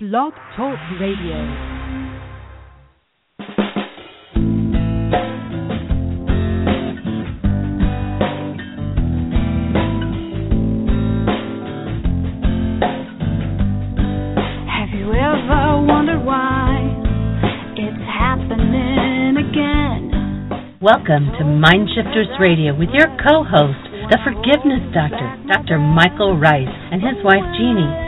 Blog Talk Radio. Have you ever wondered why it's happening again? Welcome to Mindshifters Radio with your co-host, the Forgiveness Doctor, Dr. Michael Ryce, and his wife Jeanie.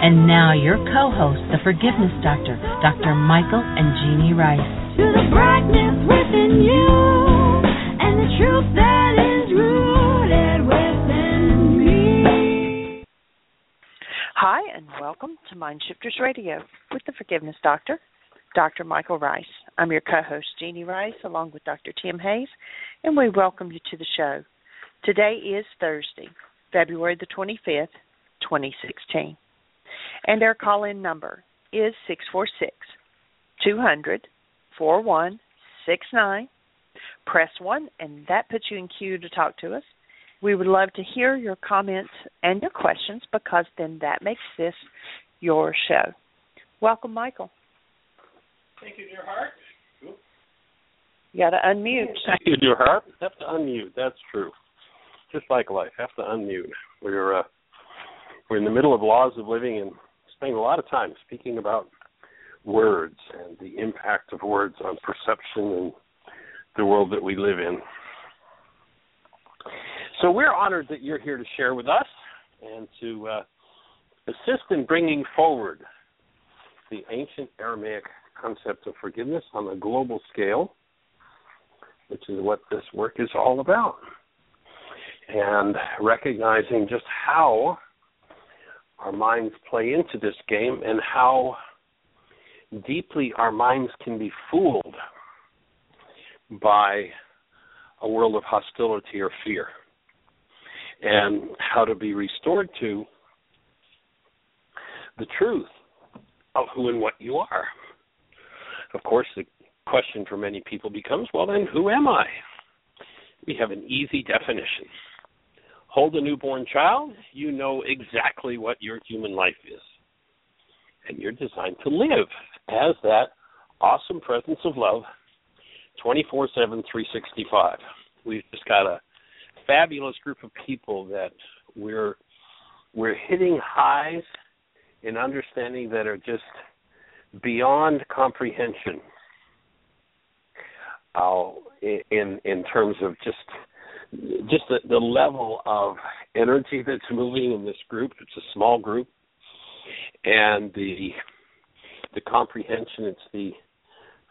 And now your co-host, the Forgiveness Doctor, Dr. Michael and Jeanie Ryce. To the brightness within you and the truth that is rooted within me. Hi, and welcome to Mindshifters Radio with the Forgiveness Doctor, Dr. Michael Ryce. I'm your co host, Jeanie Ryce, along with Dr. Tim Hayes, and we welcome you to the show. Today is Thursday, February the 25th, 2016, and our call in number is 646 200 4169. Press 1, and that puts you in queue to talk to us. We would love to hear your comments and your questions because then that makes this your show. Welcome, Michael. Thank you, dear heart. You got to unmute. Thank you, dear heart. Have to unmute. That's true. Just like life, have to unmute. We're uh, we're in the middle of laws of living and spending a lot of time speaking about words and the impact of words on perception and the world that we live in. So we're honored that you're here to share with us and to uh, assist in bringing forward the ancient Aramaic concept of forgiveness on a global scale, which is what this work is all about. And recognizing just how our minds play into this game and how deeply our minds can be fooled by a world of hostility or fear, and how to be restored to the truth of who and what you are. Of course, the question for many people becomes well, then, who am I? We have an easy definition. Hold a newborn child, you know exactly what your human life is. And you're designed to live as that awesome presence of love 24 7, 365. We've just got a fabulous group of people that we're we're hitting highs in understanding that are just beyond comprehension. Uh, in in terms of just just the, the level of energy that's moving in this group. It's a small group, and the the comprehension. It's the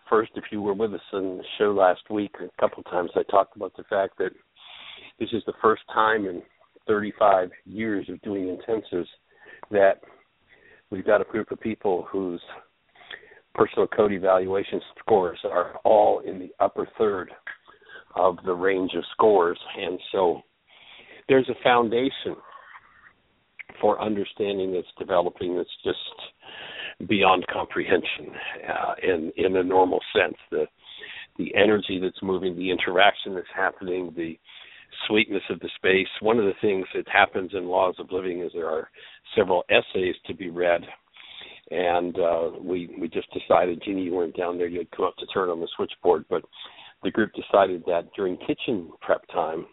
first. If you were with us on the show last week, a couple of times I talked about the fact that this is the first time in 35 years of doing intensives that we've got a group of people whose personal code evaluation scores are all in the upper third of the range of scores. And so there's a foundation for understanding that's developing that's just beyond comprehension uh, in in a normal sense. The the energy that's moving, the interaction that's happening, the sweetness of the space. One of the things that happens in Laws of Living is there are several essays to be read and uh, we we just decided, Jeanie, you weren't down there, you'd come up to turn on the switchboard, but the group decided that during kitchen prep time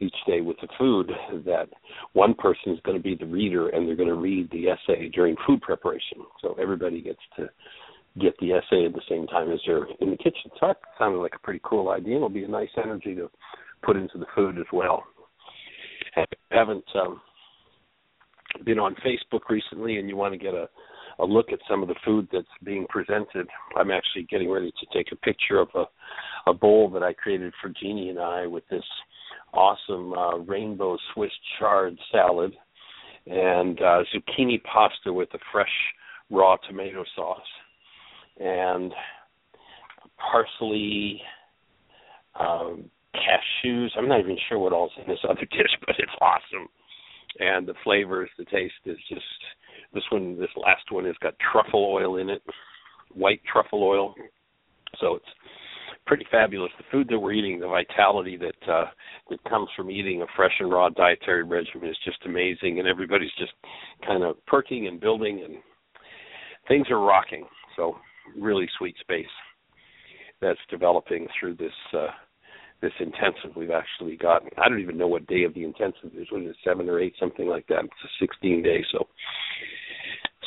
each day with the food, that one person is going to be the reader and they're going to read the essay during food preparation. So everybody gets to get the essay at the same time as they're in the kitchen. So that sounded like a pretty cool idea. And it'll be a nice energy to put into the food as well. I haven't um, been on Facebook recently, and you want to get a a look at some of the food that's being presented. I'm actually getting ready to take a picture of a, a bowl that I created for Jeanie and I with this awesome uh, rainbow Swiss chard salad and uh, zucchini pasta with a fresh raw tomato sauce and parsley, um, cashews. I'm not even sure what all's in this other dish, but it's awesome. And the flavors, the taste is just this one. This last one has got truffle oil in it, white truffle oil. So it's pretty fabulous. The food that we're eating, the vitality that uh, that comes from eating a fresh and raw dietary regimen is just amazing, and everybody's just kind of perking and building, and things are rocking. So really sweet space that's developing through this uh, this intensive we've actually gotten. I don't even know what day of the intensive is. What is it, seven or eight, something like that? It's a 16 day. So,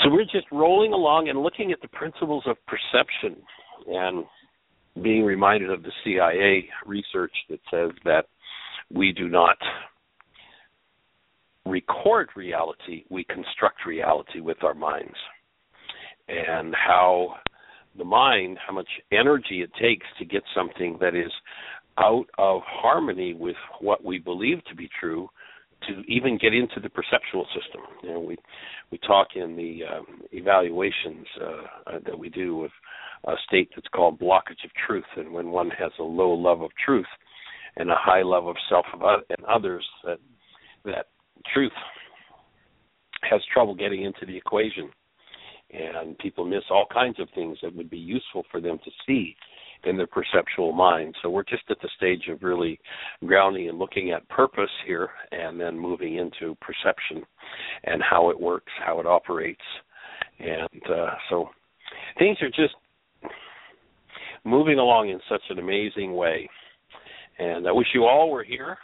so we're just rolling along and looking at the principles of perception and being reminded of the CIA research that says that we do not record reality, we construct reality with our minds. And how the mind, how much energy it takes to get something that is out of harmony with what we believe to be true to even get into the perceptual system. You know, we we talk in the um, evaluations uh, uh, that we do with a state that's called blockage of truth, and when one has a low love of truth and a high love of self and others, that that truth has trouble getting into the equation, and people miss all kinds of things that would be useful for them to see in their perceptual mind. So we're just at the stage of really grounding and looking at purpose here and then moving into perception and how it works, how it operates. And uh, so things are just moving along in such an amazing way. And I wish you all were here.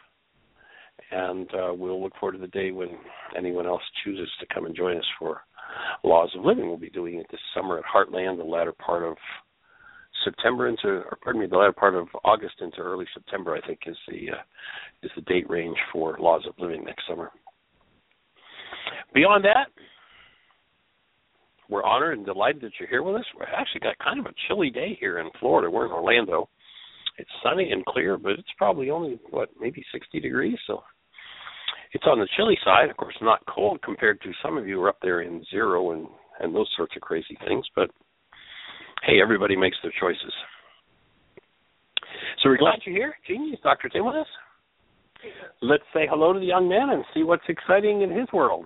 And uh, we'll look forward to the day when anyone else chooses to come and join us for Laws of Living. We'll be doing it this summer at Heartland, the latter part of September into, or pardon me, the latter part of August into early September, I think is the uh, is the date range for Laws of Living next summer. Beyond that, we're honored and delighted that you're here with us. We've actually got kind of a chilly day here in Florida. We're in Orlando. It's sunny and clear, but it's probably only what maybe 60 degrees, so it's on the chilly side. Of course, not cold compared to some of you who are up there in zero and and those sorts of crazy things, but hey, everybody makes their choices. So we're glad you're here. Is Dr. Tim with us? Let's say hello to the young man and see what's exciting in his world.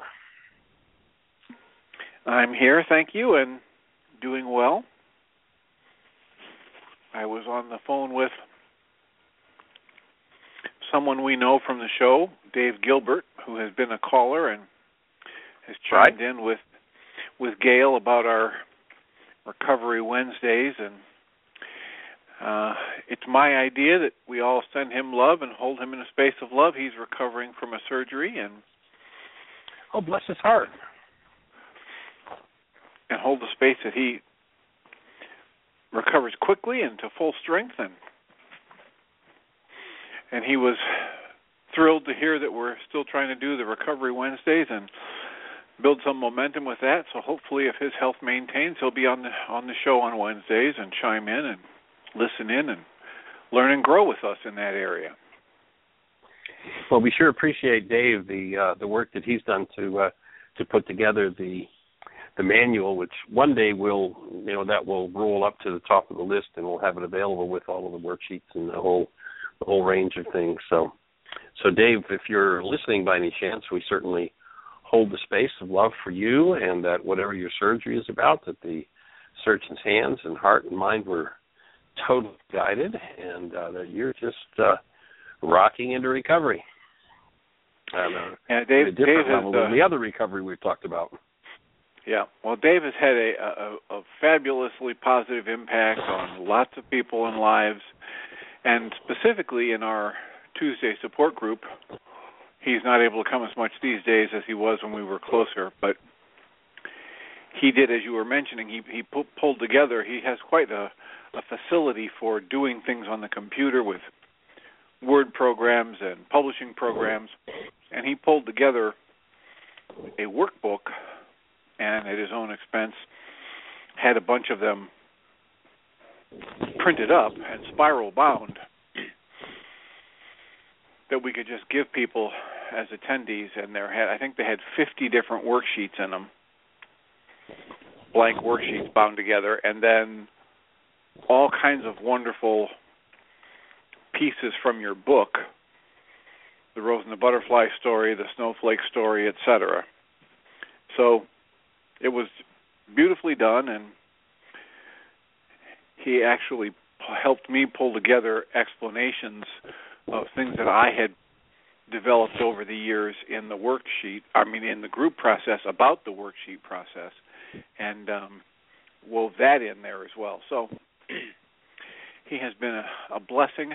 I'm here, thank you, and doing well. I was on the phone with someone we know from the show, Dave Gilbert, who has been a caller and has chimed right. in with with Gail about our Recovery Wednesdays, and uh, it's my idea that we all send him love and hold him in a space of love. He's recovering from a surgery, and oh, bless his heart, and hold the space that he recovers quickly and to full strength, and and he was thrilled to hear that we're still trying to do the Recovery Wednesdays and build some momentum with that. So hopefully, if his health maintains, he'll be on the on the show on Wednesdays and chime in and listen in and learn and grow with us in that area. Well, we sure appreciate Dave the uh, the work that he's done to uh, to put together the the manual, which one day will you know that will roll up to the top of the list and we'll have it available with all of the worksheets and the whole the whole range of things. So, so Dave, if you're listening by any chance, we certainly hold the space of love for you and that whatever your surgery is about, that the surgeon's hands and heart and mind were totally guided and uh, that you're just uh, rocking into recovery. And, uh, yeah, Dave, a different Dave level has, than uh, the other recovery we've talked about. Yeah, well, Dave has had a, a, a fabulously positive impact on lots of people and lives, and specifically in our Tuesday support group, he's not able to come as much these days as he was when we were closer. But he did, as you were mentioning, he he pu- pulled together. He has quite a, a facility for doing things on the computer with word programs and publishing programs, and he pulled together a workbook, and at his own expense, had a bunch of them printed up and spiral bound that we could just give people as attendees and there had I think they had 50 different worksheets in them blank worksheets bound together and then all kinds of wonderful pieces from your book the rose and the butterfly story the snowflake story etc so it was beautifully done and he actually helped me pull together explanations of things that I had developed over the years in the worksheet I mean in the group process about the worksheet process and um wove that in there as well so he has been a, a blessing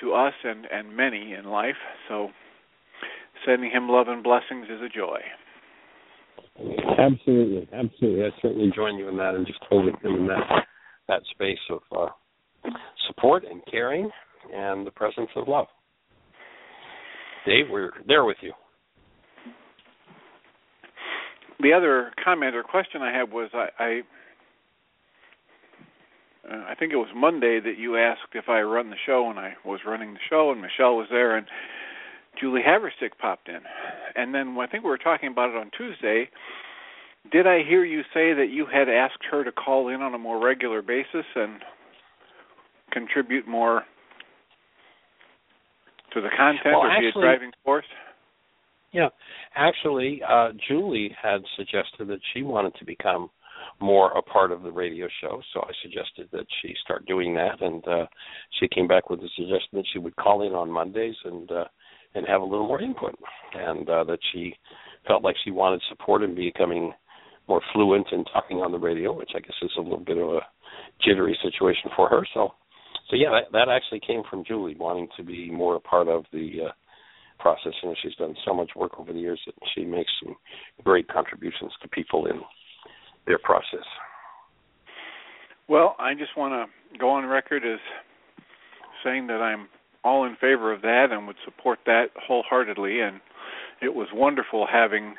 to us and and many in life so sending him love and blessings is a joy Absolutely, absolutely. I certainly join you in that, and just holding him in that that space of uh, support and caring, and the presence of love. Dave, we're there with you. The other comment or question I had was I, I uh, I think it was Monday that you asked if I run the show, and I was running the show, and Michelle was there, and Julie Haverstick popped in, and then I think we were talking about it on Tuesday. Did I hear you say that you had asked her to call in on a more regular basis and contribute more to the content well, or actually, be a driving force? Yeah, actually, uh, Julie had suggested that she wanted to become more a part of the radio show, so I suggested that she start doing that, and uh, she came back with the suggestion that she would call in on Mondays and uh, and have a little more input, and uh, that she felt like she wanted support in becoming more fluent in talking on the radio, which I guess is a little bit of a jittery situation for her. So, so yeah, that, that actually came from Julie wanting to be more a part of the uh, process, and she's done so much work over the years that she makes some great contributions to people in their process. Well, I just want to go on record as saying that I'm all in favor of that and would support that wholeheartedly. And it was wonderful having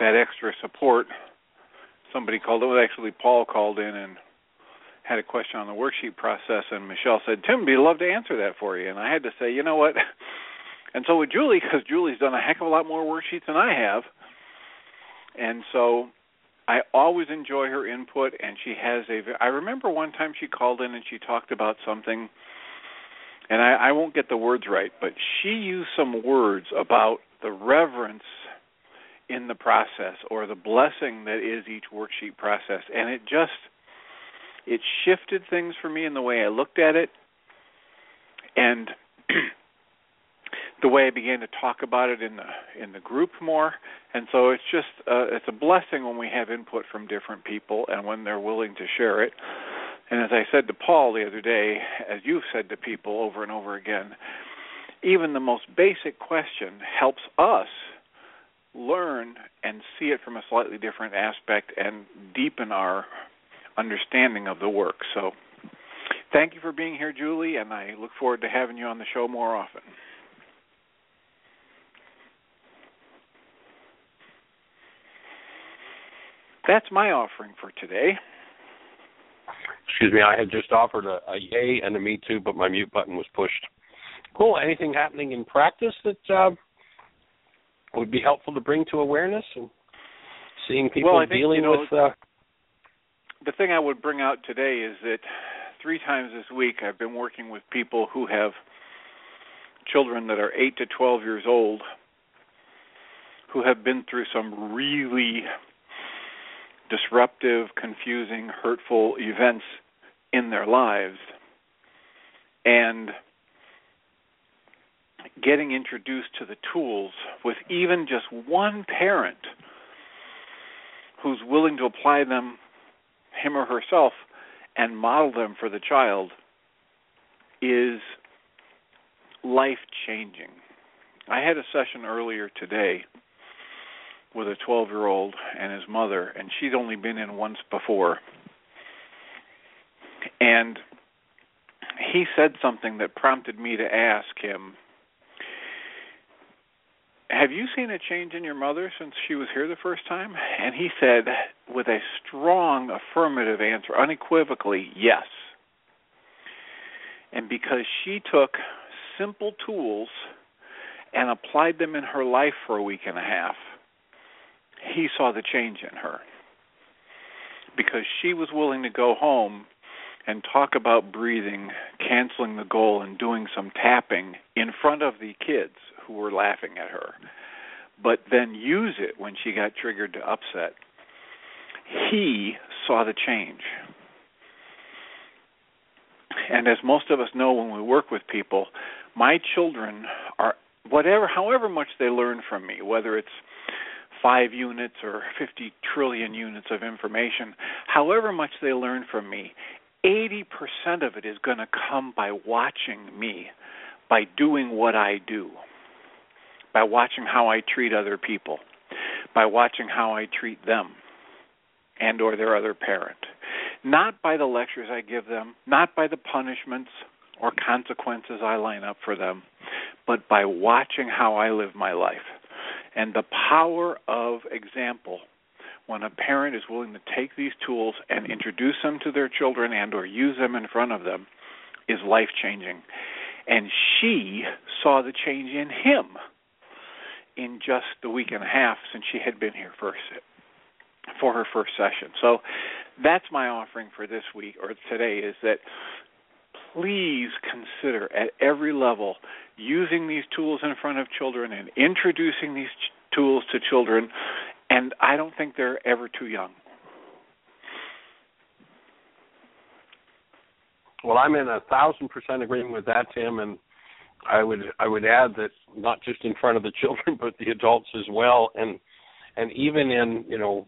that extra support. Somebody called it was actually Paul called in and had a question on the worksheet process and Michelle said, Tim, would love to answer that for you. And I had to say, you know what? And so with Julie, because Julie's done a heck of a lot more worksheets than I have. And so I always enjoy her input, and she has a. I remember one time she called in and she talked about something, and I, I won't get the words right, but she used some words about the reverence in the process or the blessing that is each worksheet process and it just it shifted things for me in the way I looked at it and the way I began to talk about it in the in the group more. And so it's just uh, it's a blessing when we have input from different people and when they're willing to share it. And as I said to Paul the other day as you've said to people over and over again even the most basic question helps us learn and see it from a slightly different aspect and deepen our understanding of the work. So, thank you for being here, Julie, and I look forward to having you on the show more often. That's my offering for today. Excuse me, I had just offered a, a yay and a me too, but my mute button was pushed. Cool. Anything happening in practice that uh, would be helpful to bring to awareness and seeing people well, think, dealing you know, with. Uh, the thing I would bring out today is that three times this week I've been working with people who have children that are 8 to 12 years old who have been through some really disruptive, confusing, hurtful events in their lives. And getting introduced to the tools with even just one parent who's willing to apply them, him or herself, and model them for the child is life changing. I had a session earlier today with a 12 year old and his mother, and she'd only been in once before. And he said something that prompted me to ask him have you seen a change in your mother since she was here the first time? And he said, with a strong affirmative answer, unequivocally, yes. And because she took simple tools and applied them in her life for a week and a half, he saw the change in her. because she was willing to go home and talk about breathing, canceling the goal, and doing some tapping in front of the kids who were laughing at her, but then use it when she got triggered to upset. He saw the change. And as most of us know when we work with people, my children are whatever however much they learn from me, whether it's 5 units or 50 trillion units of information, however much they learn from me, 80% of it is going to come by watching me, by doing what I do, by watching how I treat other people, by watching how I treat them and or their other parent. Not by the lectures I give them, not by the punishments or consequences I line up for them, but by watching how I live my life. And the power of example when a parent is willing to take these tools and introduce them to their children and or use them in front of them is life changing and she saw the change in him in just the week and a half since she had been here first for her first session so that's my offering for this week or today is that please consider at every level using these tools in front of children and introducing these ch- tools to children and I don't think they're ever too young. Well, I'm in a thousand percent agreement with that, Tim, and I would I would add that not just in front of the children, but the adults as well, and and even in you know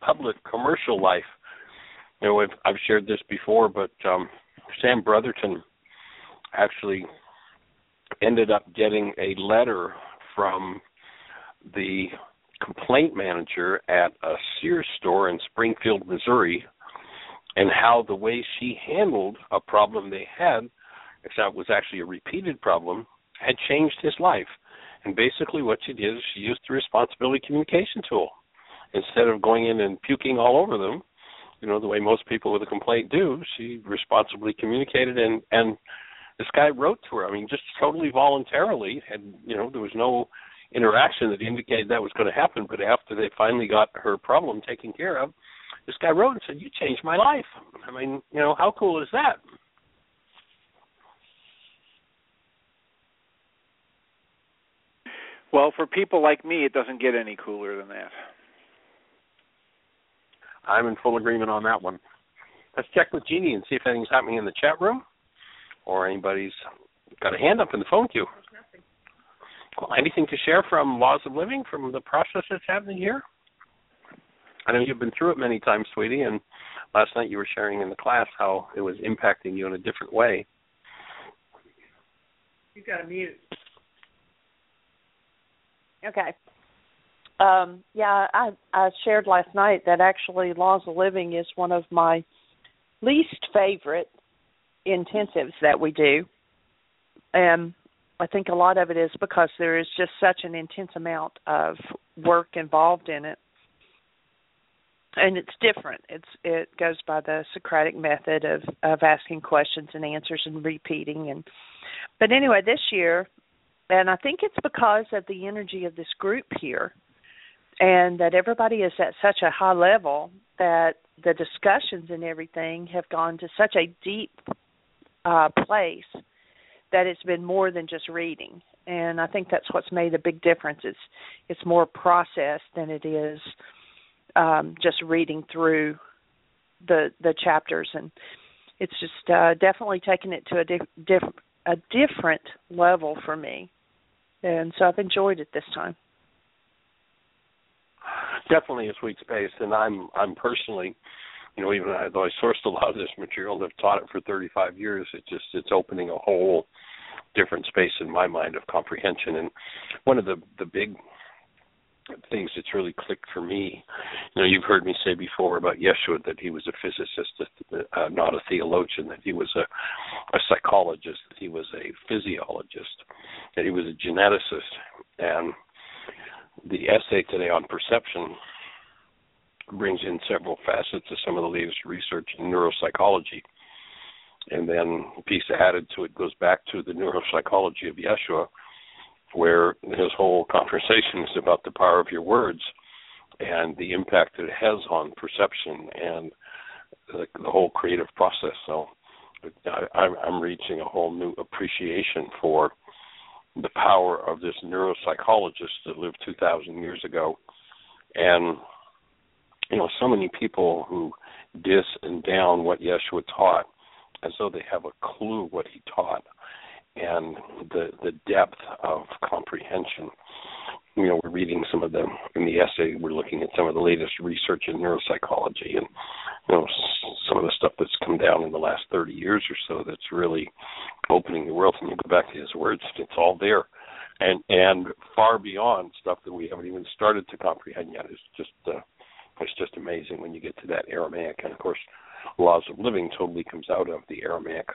public commercial life. You know, I've, I've shared this before, but um, Sam Brotherton actually ended up getting a letter from the complaint manager at a Sears store in Springfield, Missouri, and how the way she handled a problem they had, except was actually a repeated problem, had changed his life. And basically, what she did is she used the responsibility communication tool. Instead of going in and puking all over them, you know, the way most people with a complaint do, she responsibly communicated and and this guy wrote to her. I mean, just totally voluntarily, and you know, there was no interaction that indicated that was going to happen. But after they finally got her problem taken care of, this guy wrote and said, "You changed my life." I mean, you know, how cool is that? Well, for people like me, it doesn't get any cooler than that. I'm in full agreement on that one. Let's check with Jeanie and see if anything's happening in the chat room or anybody's got a hand up in the phone queue. Well, anything to share from Laws of Living, from the process that's happening here? I know you've been through it many times, sweetie, and last night you were sharing in the class how it was impacting you in a different way. You've got to mute. Okay. Um, yeah, I, I shared last night that actually Laws of Living is one of my least favorite intensives that we do. And I think a lot of it is because there is just such an intense amount of work involved in it. And it's different. It's it goes by the Socratic method of of asking questions and answers and repeating and but anyway, this year and I think it's because of the energy of this group here and that everybody is at such a high level that the discussions and everything have gone to such a deep uh place that it's been more than just reading. And i think that's what's made a big difference. It's it's more processed than it is um just reading through the the chapters. And it's just uh definitely taken it to a diff, diff a different level for me and so i've enjoyed it this time definitely a sweet space and i'm i'm personally you know even though i sourced a lot of this material and have taught it for 35 years it just it's opening a whole different space in my mind of comprehension. And one of the the big things that's really clicked for me, you know, you've heard me say before about Yeshua that he was a physicist, uh, not a theologian, that he was a, a psychologist, that he was a physiologist, that he was a geneticist, and the essay today on perception brings in several facets of some of the latest research in neuropsychology. And then a piece added to it goes back to the neuropsychology of Yeshua, where his whole conversation is about the power of your words and the impact that it has on perception and the, the whole creative process. So I, I'm reaching a whole new appreciation for the power of this neuropsychologist that lived 2,000 years ago, and you know, so many people who dis and down what Yeshua taught as though they have a clue what he taught and the the depth of comprehension. You know, we're reading some of them in the essay. We're looking at some of the latest research in neuropsychology, and you know, some of the stuff that's come down in the last 30 years or so. That's really opening the world. And you go back to his words; it's all there, and and far beyond stuff that we haven't even started to comprehend yet. It's just uh, it's just amazing when you get to that Aramaic, and of course, laws of living totally comes out of the Aramaic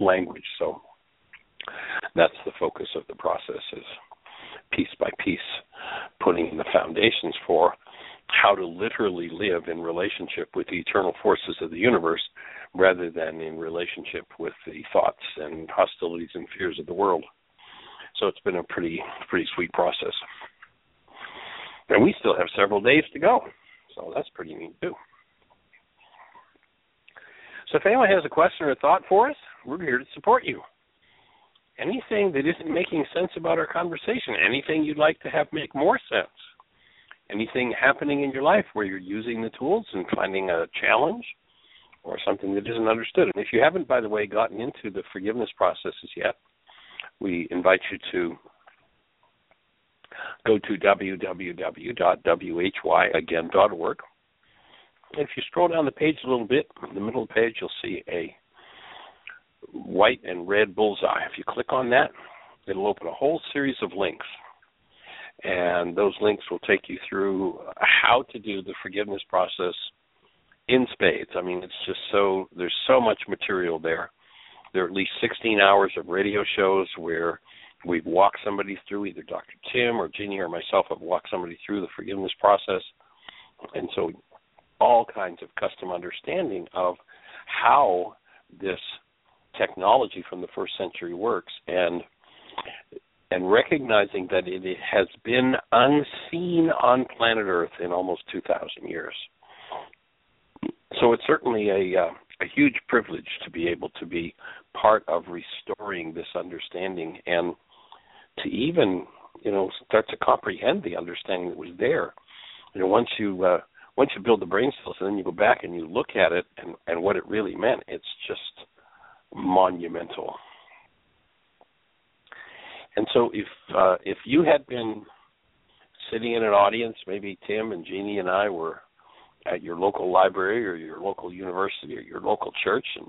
language. So that's the focus of the process is piece by piece putting the foundations for how to literally live in relationship with the eternal forces of the universe rather than in relationship with the thoughts and hostilities and fears of the world. So it's been a pretty pretty sweet process. And we still have several days to go. So that's pretty neat too. So if anyone has a question or a thought for us, we're here to support you. Anything that isn't making sense about our conversation, anything you'd like to have make more sense, anything happening in your life where you're using the tools and finding a challenge or something that isn't understood. And if you haven't, by the way, gotten into the forgiveness processes yet, we invite you to go to www.whyagain.org. If you scroll down the page a little bit, in the middle of the page, you'll see a white and red bullseye. If you click on that, it'll open a whole series of links. And those links will take you through how to do the forgiveness process in spades. I mean, it's just so, there's so much material there. There are at least 16 hours of radio shows where we've walked somebody through, either Dr. Tim or Ginny or myself have walked somebody through the forgiveness process. And so all kinds of custom understanding of how this technology from the first century works and and recognizing that it has been unseen on planet Earth in almost 2,000 years. So it's certainly a uh, a huge privilege to be able to be part of restoring this understanding and to even you know start to comprehend the understanding that was there. You know, once you uh, once you build the brain cells and then you go back and you look at it and and what it really meant, it's just monumental. And so if uh, if you had been sitting in an audience, maybe Tim and Jeanie and I were at your local library or your local university or your local church and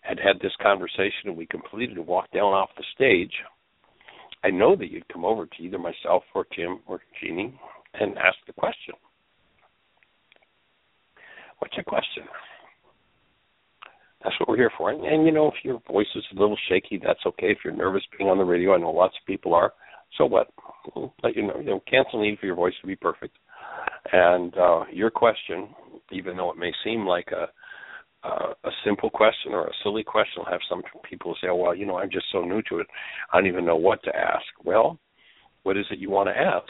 had had this conversation and we completed and walked down off the stage, I know that you'd come over to either myself or Tim or Jeanie and ask the question. What's your question? That's what we're here for. And, and you know, if your voice is a little shaky, that's okay. If you're nervous being on the radio, I know lots of people are. So what? Let you know. You know, cancel need for your voice to be perfect. And uh, your question, even though it may seem like a uh, a simple question or a silly question. I'll have some people say, oh, "Well, you know, I'm just so new to it, I don't even know what to ask." Well, what is it you want to ask?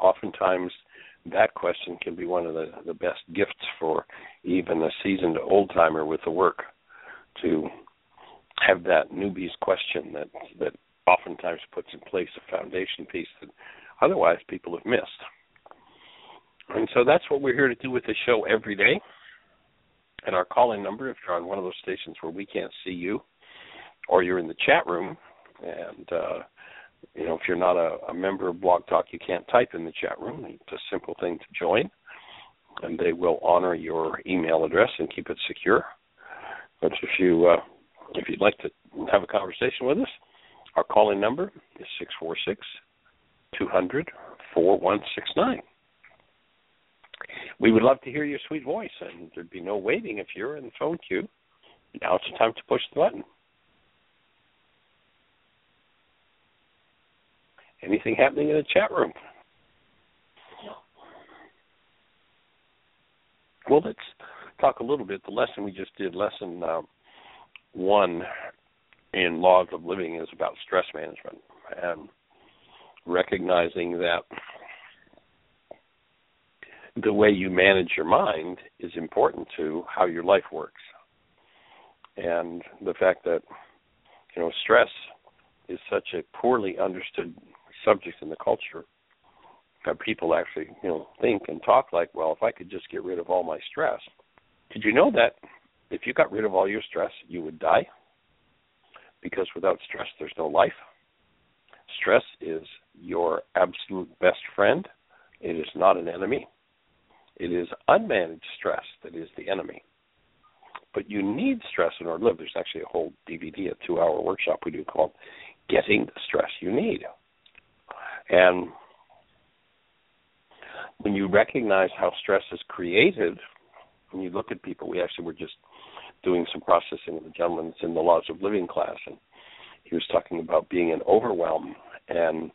Oftentimes, that question can be one of the the best gifts for even a seasoned old timer with the work to have that newbie's question that that oftentimes puts in place a foundation piece that otherwise people have missed. And so that's what we're here to do with the show every day and our call-in number if you're on one of those stations where we can't see you, or you're in the chat room, and uh, you know if you're not a, a member of Blog Talk, you can't type in the chat room. It's a simple thing to join, and they will honor your email address and keep it secure. But if you uh, if you'd like to have a conversation with us, our call-in number is six four six two hundred four one six nine we would love to hear your sweet voice, and there'd be no waiting if you're in the phone queue. Now it's time to push the button. Anything happening in the chat room? Well, let's talk a little bit. The lesson we just did, lesson uh, one in Laws of Living, is about stress management and recognizing that the way you manage your mind is important to how your life works. And the fact that, you know, stress is such a poorly understood subject in the culture that people actually, you know, think and talk like, well, if I could just get rid of all my stress. Did you know that if you got rid of all your stress, you would die? Because without stress, there's no life. Stress is your absolute best friend. It is not an enemy. It is unmanaged stress that is the enemy. But you need stress in order to live. There's actually a whole DVD, a two hour workshop we do called Getting the Stress You Need. And when you recognize how stress is created, when you look at people, we actually were just doing some processing with a gentleman that's in the Laws of Living class, and he was talking about being in overwhelm. And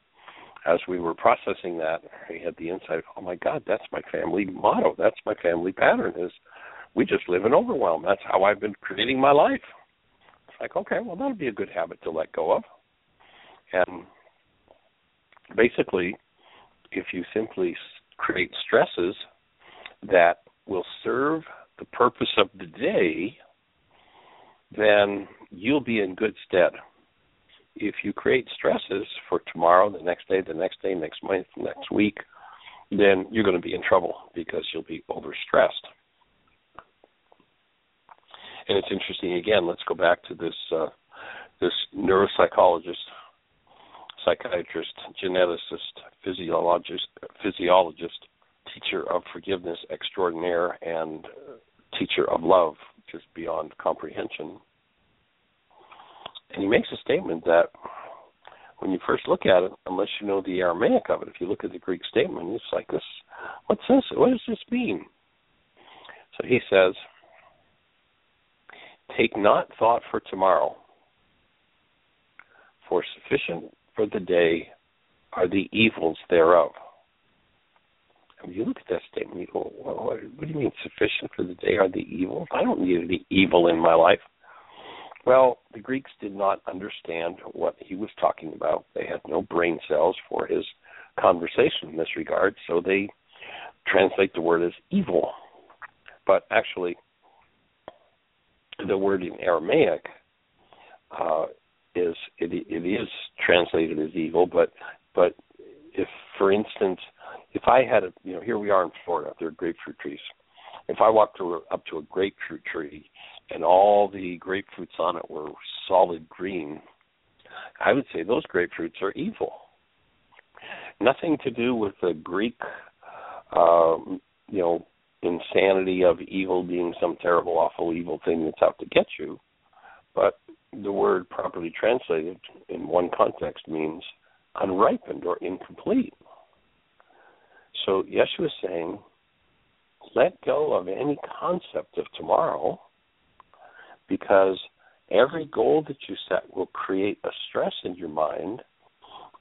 as we were processing that, he had the insight, oh my God, that's my family motto. That's my family pattern is we just live in overwhelm. That's how I've been creating my life. It's like, okay, well, that'll be a good habit to let go of. And basically, if you simply create stresses that will serve the purpose of the day, then you'll be in good stead. If you create stresses for tomorrow, the next day, the next day, next month, next week, then you're going to be in trouble because you'll be overstressed. And it's interesting again. Let's go back to this uh, this neuropsychologist, psychiatrist, geneticist, physiologist, physiologist, teacher of forgiveness extraordinaire, and uh, teacher of love, just beyond comprehension. And he makes a statement that when you first look at it, unless you know the Aramaic of it, if you look at the Greek statement, it's like this what's this? What does this mean? So he says, Take not thought for tomorrow, for sufficient for the day are the evils thereof. You look at that statement, you go, what, what do you mean sufficient for the day are the evil? I don't need any evil in my life. Well, the Greeks did not understand what he was talking about. They had no brain cells for his conversation in this regard, so they translate the word as evil. But actually, the word in Aramaic uh, is it, it is translated as evil, but but if, for instance, if I had a you know here we are in Florida, there are grapefruit trees. If I walked to up to a grapefruit tree and all the grapefruits on it were solid green, I would say those grapefruits are evil. Nothing to do with the Greek, um, you know, insanity of evil being some terrible, awful, evil thing that's out to get you, but the word properly translated in one context means unripened or incomplete. So Yeshua is saying, let go of any concept of tomorrow because every goal that you set will create a stress in your mind.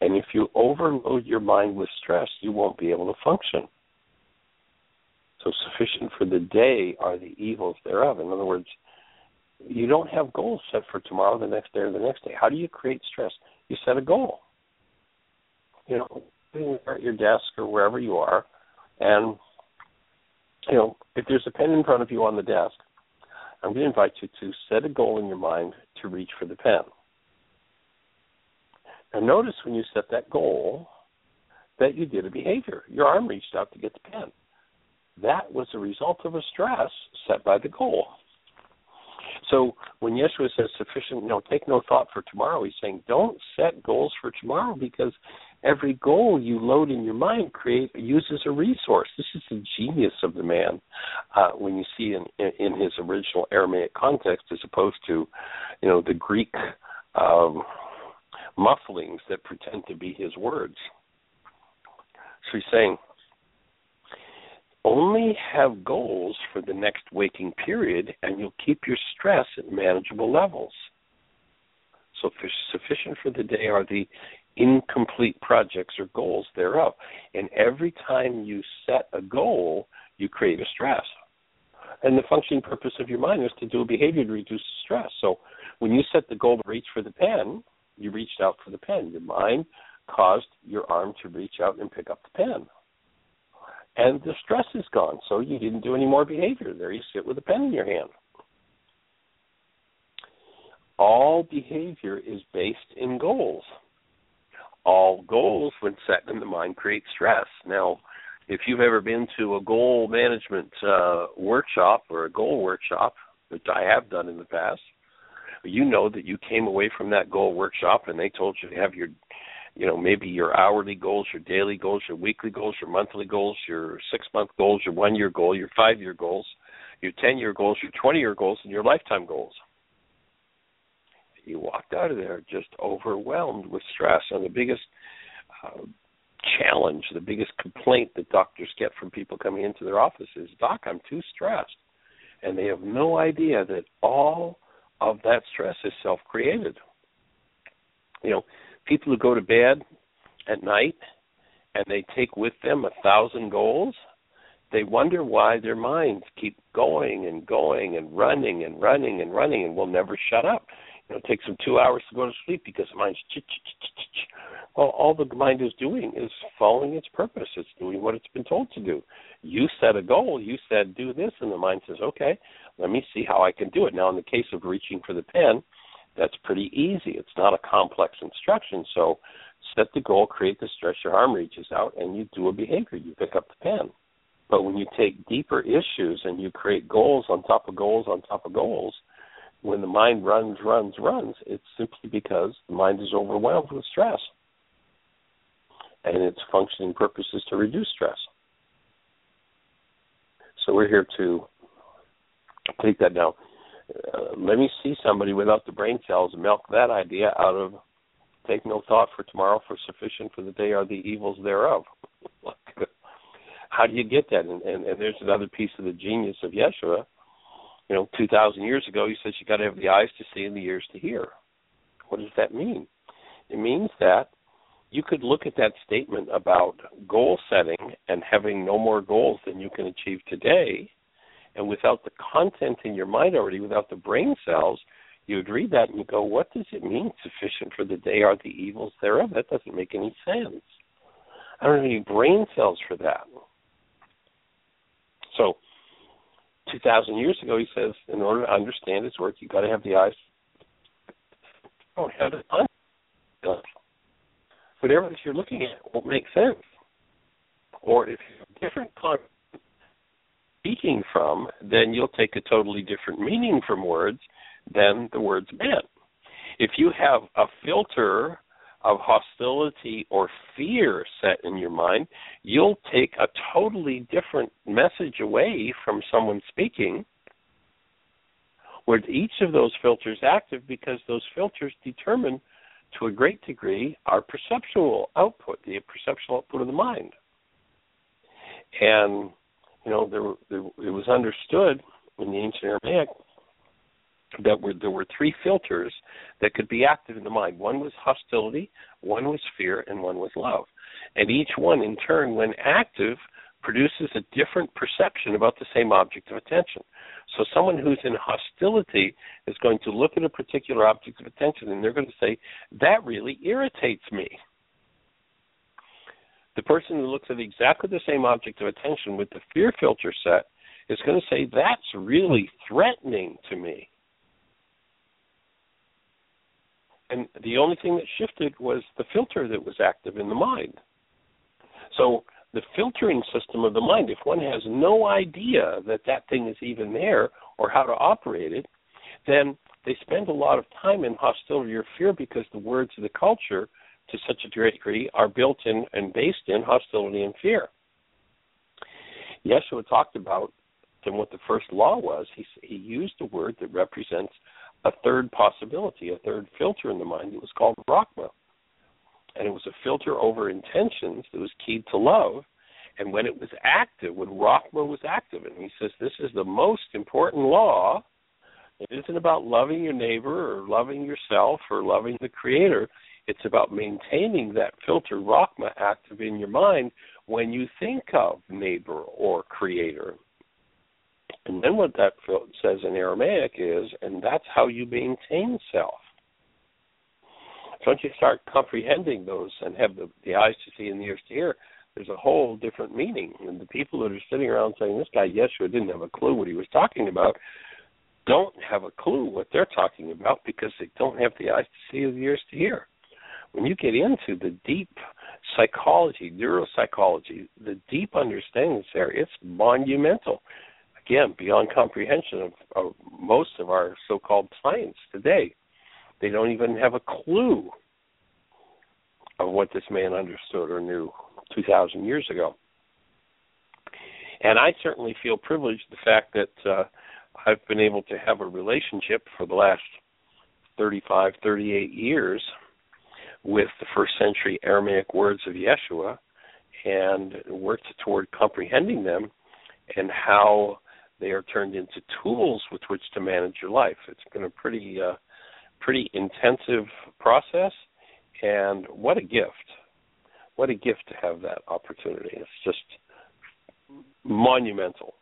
And if you overload your mind with stress, you won't be able to function. So sufficient for the day are the evils thereof. In other words, you don't have goals set for tomorrow, the next day, or the next day. How do you create stress? You set a goal. You know, at your desk or wherever you are, and you know, if there's a pen in front of you on the desk, I'm going to invite you to set a goal in your mind to reach for the pen. Now, notice when you set that goal that you did a behavior. Your arm reached out to get the pen. That was the result of a stress set by the goal. So when Yeshua says sufficient, you know, take no thought for tomorrow, he's saying don't set goals for tomorrow because every goal you load in your mind create uses a resource. This is the genius of the man uh, when you see in, in his original Aramaic context as opposed to, you know, the Greek um, mufflings that pretend to be his words. So he's saying only have goals for the next waking period and you'll keep your stress at manageable levels. So sufficient for the day are the incomplete projects or goals thereof. And every time you set a goal, you create a stress. And the functioning purpose of your mind is to do a behavior to reduce stress. So when you set the goal to reach for the pen, you reached out for the pen. Your mind caused your arm to reach out and pick up the pen and the stress is gone. So you didn't do any more behavior. There you sit with a pen in your hand. All behavior is based in goals. All goals, when set in the mind, create stress. Now, if you've ever been to a goal management uh, workshop or a goal workshop, which I have done in the past, you know that you came away from that goal workshop and they told you to have your you know maybe your hourly goals your daily goals your weekly goals your monthly goals your six month goals your one year goal your five year goals your ten year goals your twenty year goals and your lifetime goals you walked out of there just overwhelmed with stress and the biggest uh, challenge the biggest complaint that doctors get from people coming into their office is doc i'm too stressed and they have no idea that all of that stress is self created. You know, people who go to bed at night and they take with them a thousand goals, they wonder why their minds keep going and going and running and running and running and will never shut up. It takes them two hours to go to sleep because the mind's ch. Well, all the mind is doing is following its purpose. It's doing what it's been told to do. You set a goal. You said do this, and the mind says, okay, let me see how I can do it. Now, in the case of reaching for the pen, that's pretty easy. It's not a complex instruction. So set the goal, create the stress, your arm reaches out, and you do a behavior. You pick up the pen. But when you take deeper issues and you create goals on top of goals on top of goals, when the mind runs, runs, runs, it's simply because the mind is overwhelmed with stress. And its functioning purpose is to reduce stress. So we're here to take that down. Uh, let me see somebody without the brain cells milk that idea out of take no thought for tomorrow for sufficient for the day are the evils thereof how do you get that and, and and there's another piece of the genius of yeshua you know two thousand years ago he says you got to have the eyes to see and the ears to hear what does that mean it means that you could look at that statement about goal setting and having no more goals than you can achieve today and without the content in your mind already, without the brain cells, you would read that and you go, what does it mean sufficient for the day are the evils thereof? That doesn't make any sense. I don't have any brain cells for that. So, 2,000 years ago, he says, in order to understand his work, you've got to have the eyes. Oh, have it Whatever you're looking at won't make sense. Or if you have different speaking from, then you'll take a totally different meaning from words than the words meant. If you have a filter of hostility or fear set in your mind, you'll take a totally different message away from someone speaking. Where each of those filters active because those filters determine to a great degree our perceptual output, the perceptual output of the mind. And you know, there, there it was understood in the ancient Aramaic that were, there were three filters that could be active in the mind. One was hostility, one was fear, and one was love. And each one, in turn, when active, produces a different perception about the same object of attention. So someone who's in hostility is going to look at a particular object of attention and they're going to say, that really irritates me. The person who looks at exactly the same object of attention with the fear filter set is going to say, That's really threatening to me. And the only thing that shifted was the filter that was active in the mind. So, the filtering system of the mind, if one has no idea that that thing is even there or how to operate it, then they spend a lot of time in hostility or fear because the words of the culture to such a great degree are built in and based in hostility and fear. Yeshua talked about and what the first law was. He he used a word that represents a third possibility, a third filter in the mind. It was called Rachma, and it was a filter over intentions that was keyed to love. And when it was active, when Rachma was active, and he says this is the most important law. It isn't about loving your neighbor or loving yourself or loving the Creator. It's about maintaining that filter Rachma active in your mind when you think of neighbor or creator. And then what that says in Aramaic is, and that's how you maintain self. So once you start comprehending those and have the, the eyes to see and the ears to hear, there's a whole different meaning. And the people that are sitting around saying this guy Yeshua didn't have a clue what he was talking about don't have a clue what they're talking about because they don't have the eyes to see or the ears to hear. When you get into the deep psychology, neuropsychology, the deep understandings there, it's monumental. Again, beyond comprehension of, of most of our so-called science today. They don't even have a clue of what this man understood or knew 2,000 years ago. And I certainly feel privileged the fact that uh, I've been able to have a relationship for the last 35, 38 years with the first century Aramaic words of Yeshua and worked toward comprehending them and how they are turned into tools with which to manage your life. It's been a pretty uh, pretty intensive process and what a gift. What a gift to have that opportunity. It's just monumental.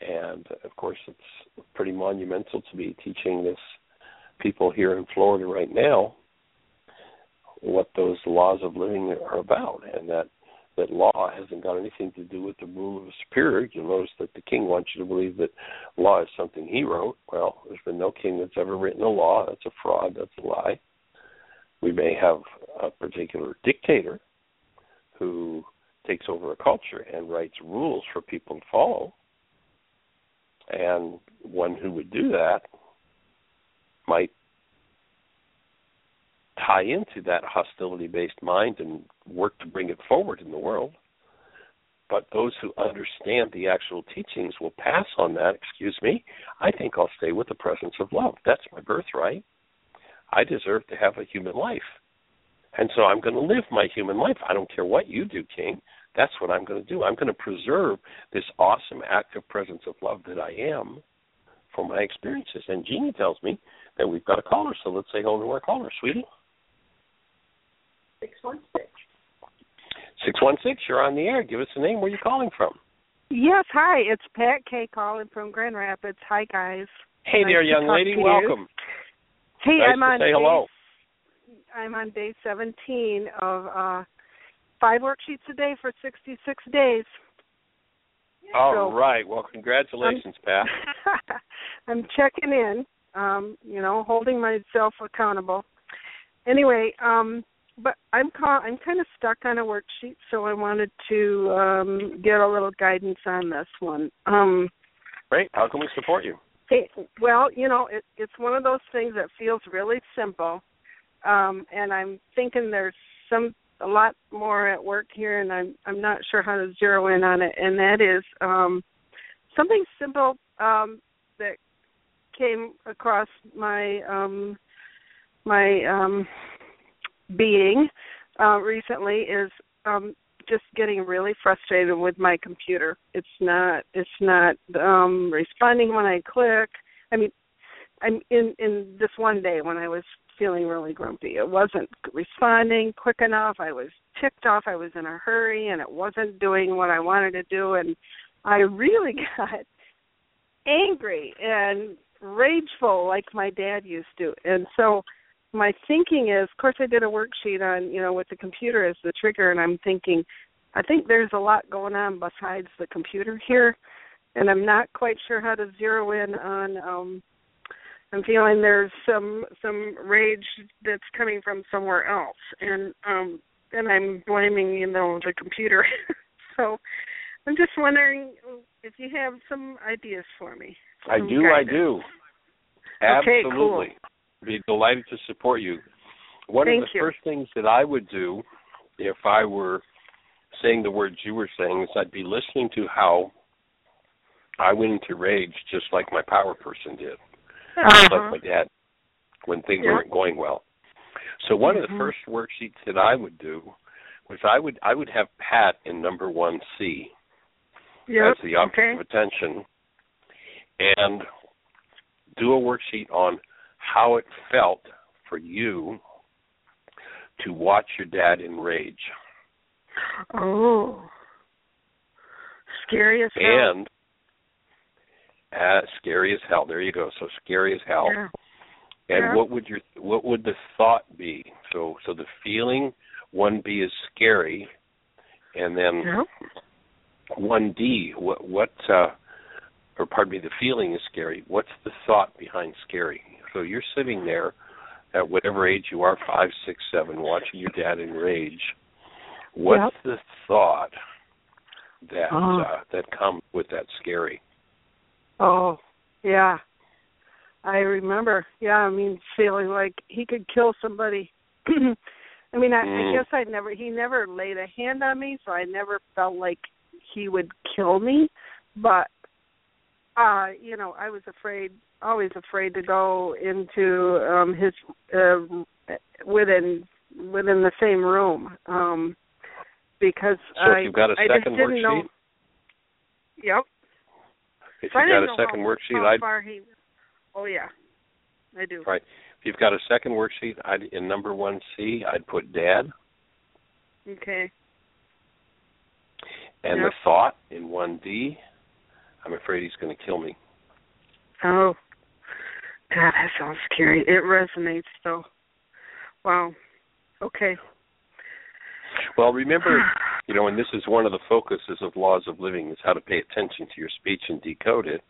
And of course, it's pretty monumental to be teaching this people here in Florida right now what those laws of living are about, and that that law hasn't got anything to do with the rule of the superior. You'll notice that the king wants you to believe that law is something he wrote. Well, there's been no king that's ever written a law. That's a fraud. That's a lie. We may have a particular dictator who takes over a culture and writes rules for people to follow. And one who would do that might tie into that hostility based mind and work to bring it forward in the world. But those who understand the actual teachings will pass on that. Excuse me. I think I'll stay with the presence of love. That's my birthright. I deserve to have a human life. And so I'm going to live my human life. I don't care what you do, King. That's what I'm going to do. I'm going to preserve this awesome active presence of love that I am for my experiences. And Jeanie tells me that we've got a caller, so let's say hello to our caller, sweetie. 616. 616, you're on the air. Give us a name. Where are you calling from? Yes, hi. It's Pat K calling from Grand Rapids. Hi, guys. Hey Nice there, young lady. Welcome. Hey, nice I'm on say day, hello. I'm on day 17 of uh five worksheets a day for 66 days. All So- right. Well, congratulations, Pat. I'm checking in, um, you know, holding myself accountable. Anyway, um but I'm call- I'm kind of stuck on a worksheet, so I wanted to um get a little guidance on this one. Um Great. How can we support you? Hey, well, you know, it, it's one of those things that feels really simple, um, and I'm thinking there's some a lot more at work here, and I'm I'm not sure how to zero in on it, and that is um, something simple um, that came across my um, my um, being uh, recently is um, just getting really frustrated with my computer. It's not it's not um responding when I click. I mean, I'm in in this one day when I was feeling really grumpy. It wasn't responding quick enough. I was ticked off. I was in a hurry and it wasn't doing what I wanted to do and I really got angry and rageful like my dad used to. And so my thinking is, of course, I did a worksheet on, you know, with the computer as the trigger, and I'm thinking, I think there's a lot going on besides the computer here, and I'm not quite sure how to zero in on. um I'm feeling there's some some rage that's coming from somewhere else, and um and I'm blaming, you know, the computer. so I'm just wondering if you have some ideas for me. I do. I guidance. do. Okay, Absolutely. cool. Be delighted to support you. One Thank of the you. first things that I would do if I were saying the words you were saying is I'd be listening to how I went into rage just like my power person did, Uh-huh. like my dad when things Yeah. weren't going well. So one of the Mhm. first worksheets that I would do was I would I would have Pat in number one C Yep. as the object okay. of attention and do a worksheet on how it felt for you to watch your dad in rage Oh. Scary as hell. and uh, scary as hell there you go so scary as hell Yeah. and Yeah. what would your what would the thought be so so the feeling one B is scary And then Yeah. one D, what what uh or pardon me, the feeling is scary. What's the thought behind scary? So you're sitting there at whatever age you are, five, six, seven, watching your dad enrage. What's the thought that Oh. uh, that comes with that scary? Oh, yeah. I remember. Yeah, I mean, feeling like he could kill somebody. I mean, I, Mm. I guess I never. He never laid a hand on me, so I never felt like he would kill me. But, uh, you know, I was afraid, always afraid to go into um his uh, within within the same room, um, because So I if you've got a I just second didn't know. worksheet, Yep. if So you've got a second how, worksheet, how I'd he. Oh yeah, I do. right. If you've got a second worksheet, I'd in number one C, I'd put dad, Okay. and Yep. the thought in one D. I'm afraid he's going to kill me. Oh, God, that sounds scary. It resonates though. Wow. Okay. Well, remember, you know, and this is one of the focuses of laws of living is how to pay attention to your speech and decode it.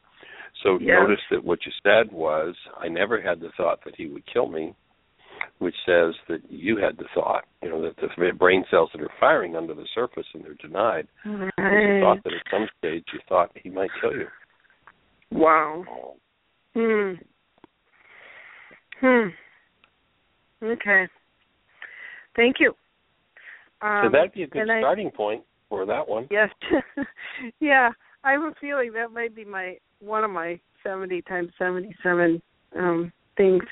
So Yeah. notice that what you said was, I never had the thought that he would kill me, which says that you had the thought, you know, that the brain cells that are firing under the surface and they're denied. Right. thought that at some stage you thought he might kill you. Wow. Hmm. Hmm. Okay. Thank you. Um, so that'd be a good and I- starting point for that one. Yes. yeah, I have a feeling that might be my one of my seventy times seventy seven um things.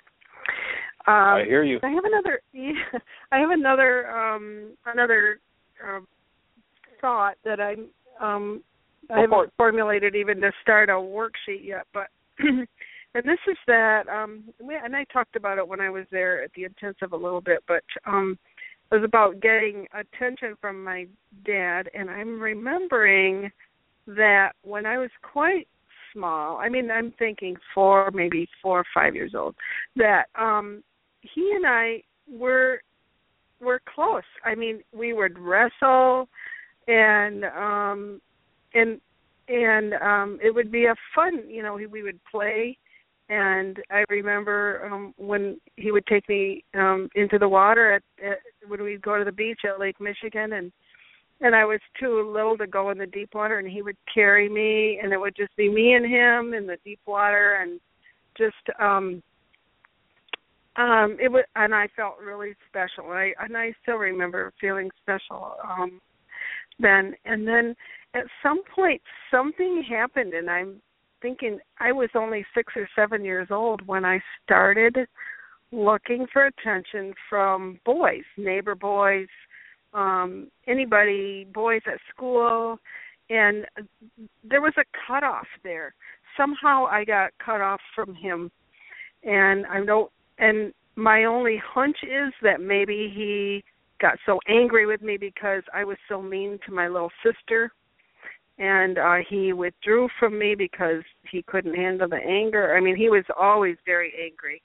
Um I hear you. I have another yeah, I have another um another um thought that I um I Go haven't formulated even to start a worksheet yet, but and this is that um we, and I talked about it when I was there at the intensive a little bit, but um it was about getting attention from my dad and I'm remembering that when I was quite small, I mean I'm thinking four, maybe four or five years old, that um he and I were were close. I mean, we would wrestle and um and and um it would be a fun, you know, we would play and I remember um when he would take me um into the water at, at when we'd go to the beach at Lake Michigan and and I was too little to go in the deep water and he would carry me and it would just be me and him in the deep water and just um um it was and I felt really special. and I and I still remember feeling special um then and then at some point something happened and I'm thinking I was only 6 or 7 years old when I started looking for attention from boys, neighbor boys, um anybody, boys at school and there was a cutoff there. Somehow I got cut off from him and I don't and my only hunch is that maybe he got so angry with me because I was so mean to my little sister and uh he withdrew from me because he couldn't handle the anger. I mean, he was always very angry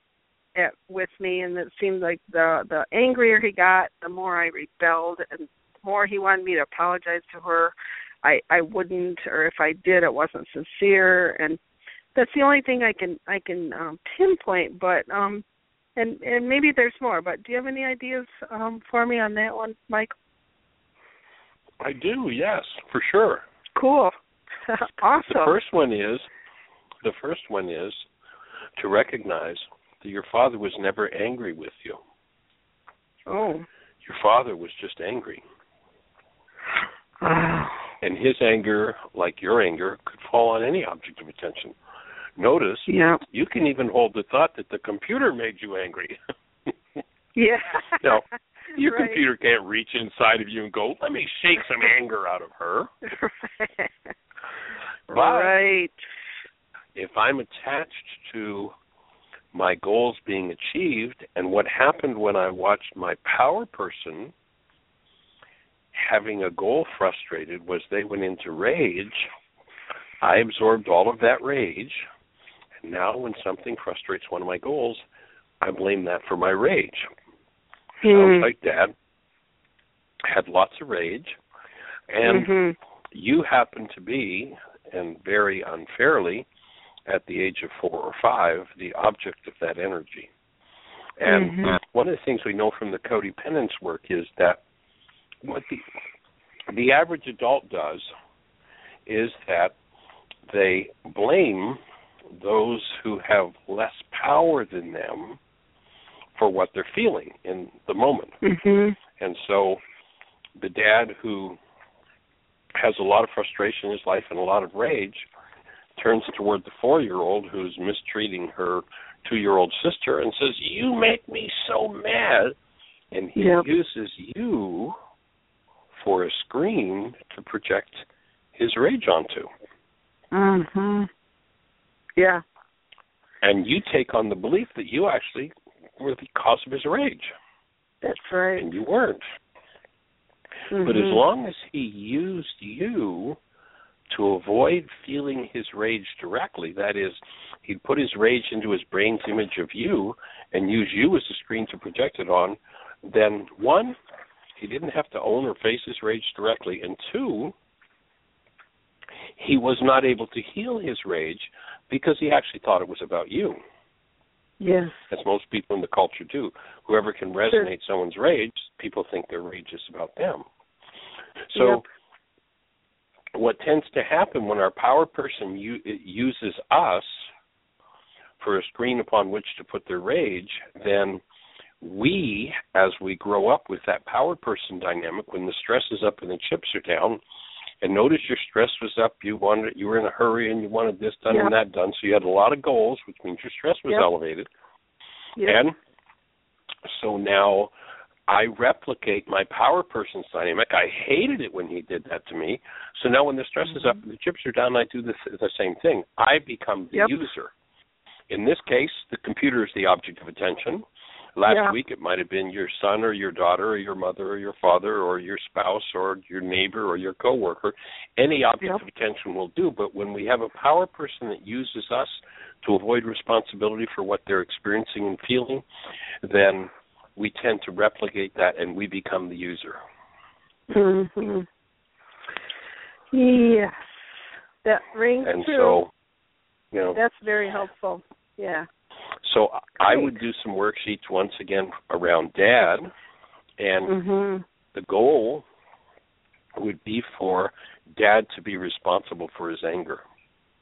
at with me and it seemed like the the angrier he got, the more I rebelled and more he wanted me to apologize to her. I I wouldn't or if I did it wasn't sincere and that's the only thing I can I can um pinpoint but um and and maybe there's more but do you have any ideas um for me on that one Mike I do, yes, for sure. cool awesome The first one is the first one is to recognize that your father was never angry with you. oh Your father was just angry. And his anger, like your anger, could fall on any object of attention. Notice yeah you can even hold the thought that the computer made you angry. yeah No, your Right. computer can't reach inside of you and go, let me shake some anger out of her. But right if I'm attached to my goals being achieved and what happened when I watched my power person having a goal frustrated was they went into rage, I absorbed all of that rage. Now when something frustrates one of my goals, I blame that for my rage. Hmm. Sounds like dad had lots of rage. And Mhm. you happen to be, and very unfairly, at the age of four or five, the object of that energy. And Mhm. one of the things we know from the codependence work is that what the the average adult does is that they blame those who have less power than them for what they're feeling in the moment. Mhm. And so the dad who has a lot of frustration in his life and a lot of rage turns toward the four year old who's mistreating her two year old sister and says, You make me so mad and he Yep. uses you for a screen to project his rage onto. Mhm. Yeah. And you take on the belief that you actually were the cause of his rage. That's right. And you weren't. But as Mhm. long as he used you to avoid feeling his rage directly, that is, he'd put his rage into his brain's image of you and use you as a screen to project it on, then one, he didn't have to own or face his rage directly, and two, he was not able to heal his rage because he actually thought it was about you, Yes. as most people in the culture do. Whoever can resonate someone's rage, people think their rage is about them. So, Yep. what tends to happen when our power person u- uses us for a screen upon which to put their rage, then we, as we grow up with that power person dynamic, when the stress is up and the chips are down, and notice your stress was up, you wanted you were in a hurry and you wanted this done Yep. and that done, so you had a lot of goals, which means your stress was Yep. elevated. Yep. And so now I replicate my power person's dynamic. I hated it when he did that to me. So now when the stress is up mm-hmm. and the chips are down, I do the, the same thing. I become the user. In this case, the computer is the object of attention. Last Yeah. week, it might have been your son or your daughter or your mother or your father or your spouse or your neighbor or your coworker. Any object Yep. of attention will do. But when we have a power person that uses us to avoid responsibility for what they're experiencing and feeling, then we tend to replicate that and we become the user. Mhm. Yes. That rings And true. so, you know, That's very helpful. Yeah. So I would do some worksheets once again around dad, and Mhm. the goal would be for dad to be responsible for his anger.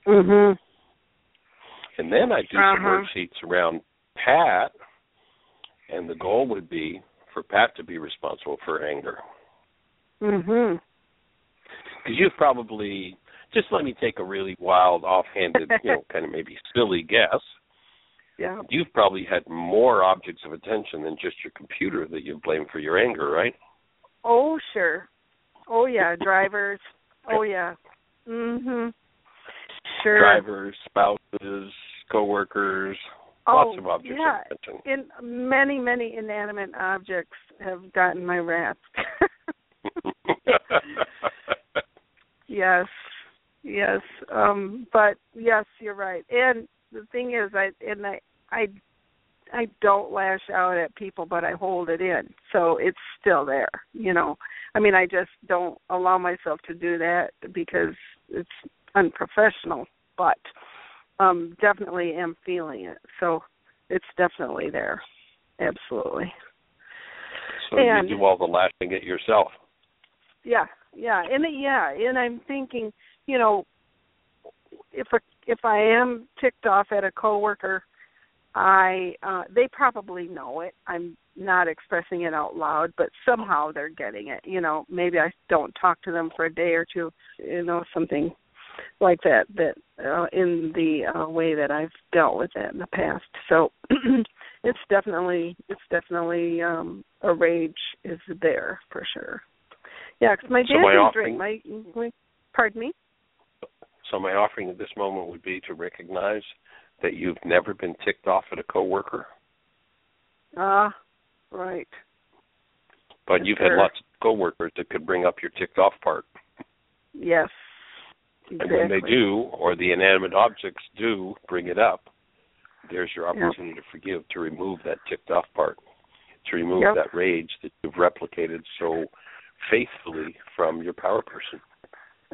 Mhm. And then I do some Uh-huh. worksheets around Pat, and the goal would be for Pat to be responsible for anger. Mhm. Because you've probably just let me take a really wild, offhanded, you know, kind of maybe silly guess. Yeah. You've probably had more objects of attention than just your computer that you blame for your anger, right? Oh, sure. Oh yeah, drivers. Oh yeah. Mm Mhm. Sure. Drivers, spouses, coworkers, oh, lots of objects yeah. of attention. In many, many inanimate objects have gotten my wrath. yes. Yes. Um but yes, you're right. And the thing is I and I I I don't lash out at people but I hold it in. So it's still there, you know. I mean I just don't allow myself to do that because it's unprofessional, but um definitely am feeling it. So it's definitely there. Absolutely. so And- you do all the lashing at yourself. Yeah, yeah, and it- yeah, and I'm thinking, you know, if a, if I am ticked off at a coworker, I uh they probably know it. I'm not expressing it out loud, but somehow they're getting it. You know, maybe I don't talk to them for a day or two, you know, something like that that uh, in the uh, way that I've dealt with it in the past. So it's definitely it's definitely um a rage is there for sure. Yeah, because my dad So didn't drink. My, my pardon me. So my offering at this moment would be to recognize that you've never been ticked off at a coworker, Ah, right. but you've had lots of coworkers that could bring up your ticked off part. Yes. Exactly. And when they do, or the inanimate objects do bring it up, there's your opportunity to forgive, to remove that ticked off part, to remove Yep. that rage that you've replicated so faithfully from your power person.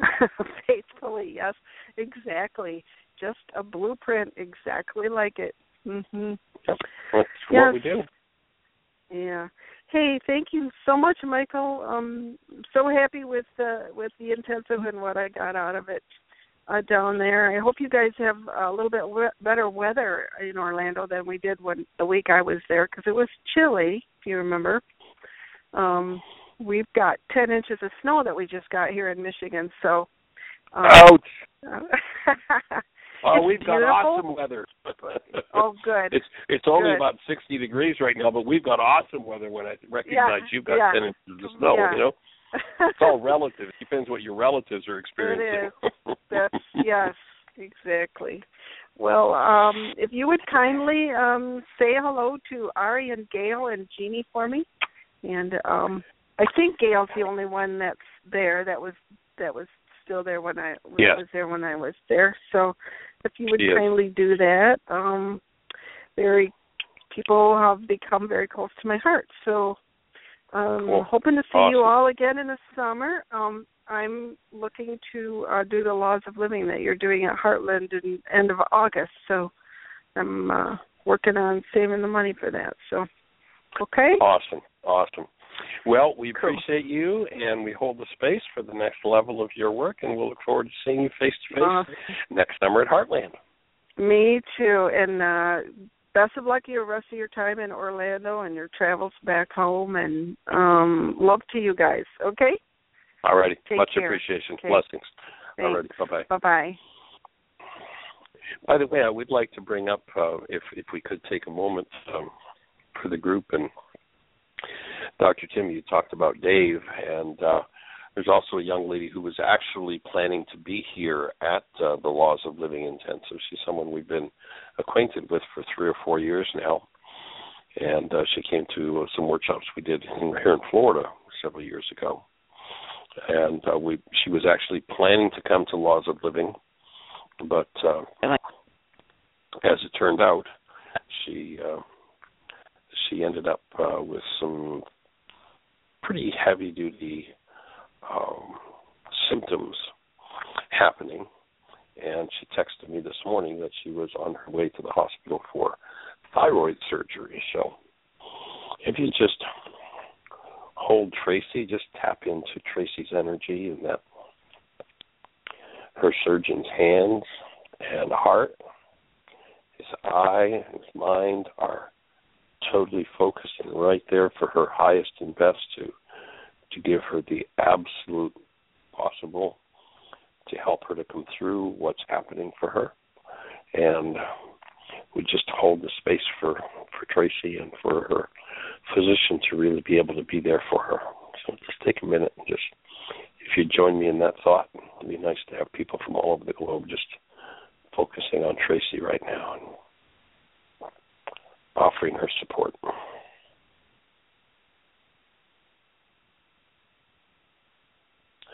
Faithfully, yes, exactly. Just a blueprint, exactly like it. Mhm. Yep. That's Yes. what we do. Yeah. Hey, thank you so much, Michael. Um, so happy with the with the intensive and what I got out of it uh, down there. I hope you guys have a little bit we- better weather in Orlando than we did when the week I was there because it was chilly. If you remember, um, we've got ten inches of snow that we just got here in Michigan. So, um, Ouch. Oh, we've got awesome weather. oh, good. It's it's only Good. about sixty degrees right now, but we've got awesome weather. When I recognize you've got yeah. ten inches of snow, Yeah. you know, it's all relative. It depends what your relatives are experiencing. That's yes, exactly. Well, um, if you would kindly um, say hello to Ari and Gail and Jeanie for me, and um, I think Gail's the only one that's there that was that was still there when I when Yes. was there when I was there. So, if you would kindly do that, um, very people have become very close to my heart. So, um, Cool. hoping to see you all again in the summer. Um, I'm looking to uh, do the laws of living that you're doing at HeartLand in end of August. So I'm uh, working on saving the money for that. So okay, Awesome, awesome. Well, we Cool. appreciate you, and we hold the space for the next level of your work, and we'll look forward to seeing you face to face next summer at HeartLand. me too. And uh, best of luck to your rest of your time in Orlando and your travels back home. And um, love to you guys. Okay, All righty, much care. appreciation, Okay. blessings. All righty, bye bye. bye bye. By the way, I would like to bring up, uh, if if we could take a moment um, for the group and Dr. Tim, you talked about Dave, and uh, there's also a young lady who was actually planning to be here at uh, the Laws of Living Intensive. She's someone we've been acquainted with for three or four years now, and uh, she came to uh, some workshops we did in, here in Florida several years ago, and uh, we she was actually planning to come to Laws of Living, but uh, as it turned out, she uh, she ended up uh, with some pretty heavy duty um, symptoms happening, and she texted me this morning that she was on her way to the hospital for thyroid surgery. So, if you just hold Tracy, just tap into Tracy's energy and that her surgeon's hands and heart, his eye, his mind are totally focused and right there for her highest and best to to give her the absolute possible to help her to come through what's happening for her. And we just hold the space for for Tracy and for her physician to really be able to be there for her. So just take a minute and just if you join me in that thought it'd be nice to have people from all over the globe just focusing on Tracy right now offering her support.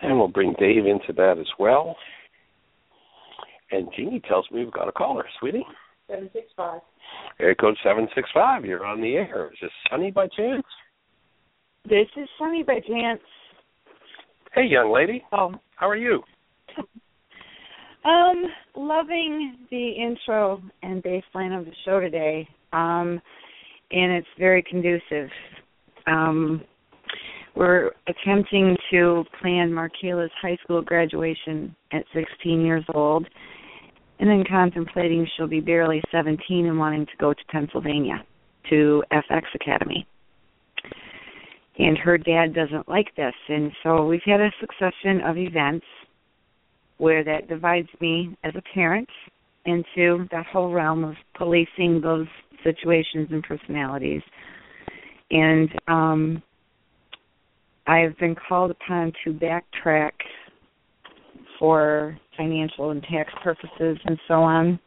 And we'll bring Dave into that as well. And Jeanie tells me we've got a caller, sweetie. Seven six five. Area code seven six five. You're on the air. Is this Sunny by chance? This is Sunny by chance. Hey, young lady. Oh, How are you? um, loving the intro and baseline of the show today. Um, and it's very conducive. Um, we're attempting to plan Markela's high school graduation at 16 years old, and then contemplating she'll be barely 17 and wanting to go to Pennsylvania to FX Academy. And her dad doesn't like this, and so we've had a succession of events where that divides me as a parent into that whole realm of policing those situations and personalities. And um I've been called upon to backtrack for financial and tax purposes and so on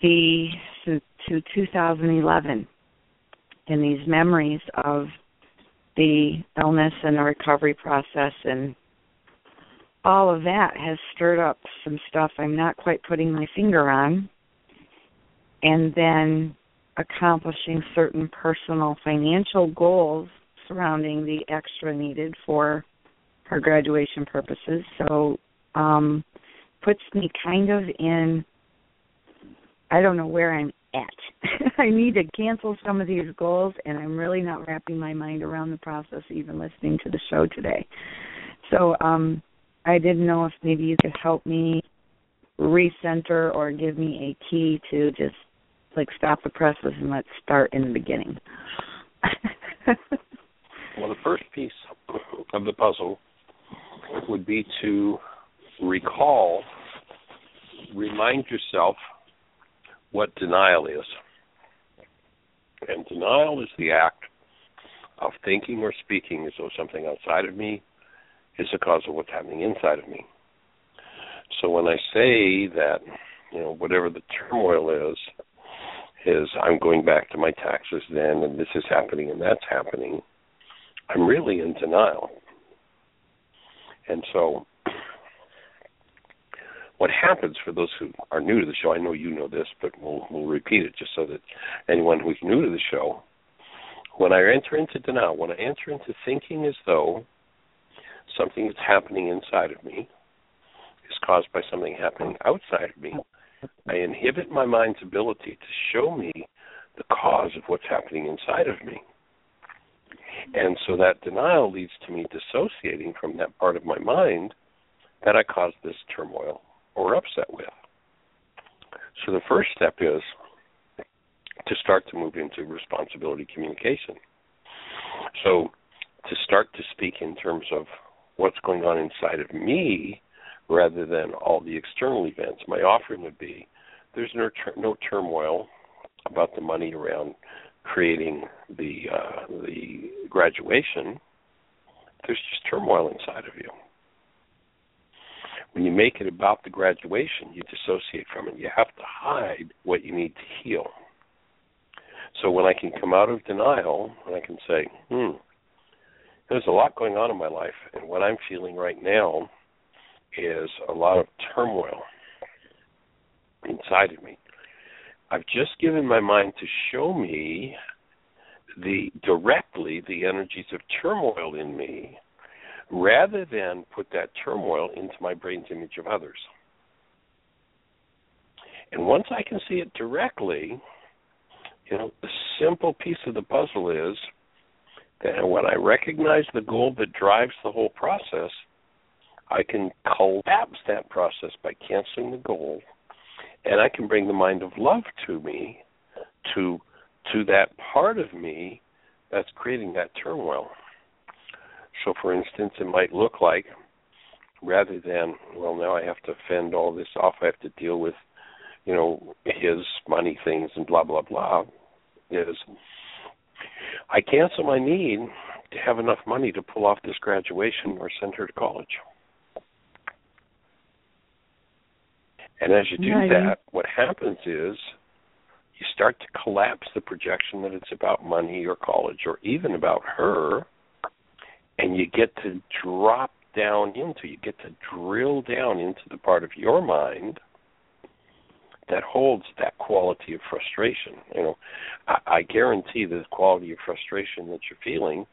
the to 2011 and these memories of the illness and the recovery process and all of that has stirred up some stuff I'm not quite putting my finger on. And then accomplishing certain personal financial goals surrounding the extra needed for her graduation purposes. So um puts me kind of in I don't know where I'm at. I need to cancel some of these goals and I'm really not wrapping my mind around the process even listening to the show today. So um I didn't know if maybe you could help me recenter or give me a key to just like stop the presses and let's start in the beginning. well, the first piece of the puzzle would be to recall, remind yourself what denial is. And denial is the act of thinking or speaking as though something outside of me is the cause of what's happening inside of me. So when I say that, you know, whatever the turmoil is, is I'm going back to my taxes then and this is happening and that's happening, I'm really in denial. And so what happens for those who are new to the show, I know you know this, but we'll, we'll repeat it just so that anyone who's new to the show, when I enter into denial, when I enter into thinking as though something that's happening inside of me is caused by something happening outside of me, I inhibit my mind's ability to show me the cause of what's happening inside of me. And so that denial leads to me dissociating from that part of my mind that I caused this turmoil or upset with. So the first step is to start to move into responsibility communication. So to start to speak in terms of what's going on inside of me rather than all the external events. My offering would be there's no, no turmoil about the money around creating the uh, the graduation. There's just turmoil inside of you. When you make it about the graduation, you dissociate from it. You have to hide what you need to heal. So when I can come out of denial and I can say, hmm, there's a lot going on in my life, and what I'm feeling right now is a lot of turmoil inside of me. I've just given my mind to show me the directly the energies of turmoil in me rather than put that turmoil into my brain's image of others. And once I can see it directly, you know, the simple piece of the puzzle is that when I recognize the goal that drives the whole process, I can collapse that process by canceling the goal, and I can bring the mind of love to me, to to that part of me that's creating that turmoil. So, for instance, it might look like rather than well, now I have to fend all this off, I have to deal with you know his money things and blah blah blah. Is I cancel my need to have enough money to pull off this graduation or send her to college. And as you do right. that, what happens is you start to collapse the projection that it's about money or college or even about her, and you get to drop down into, you get to drill down into the part of your mind that holds that quality of frustration. You know, I, I guarantee the quality of frustration that you're feeling,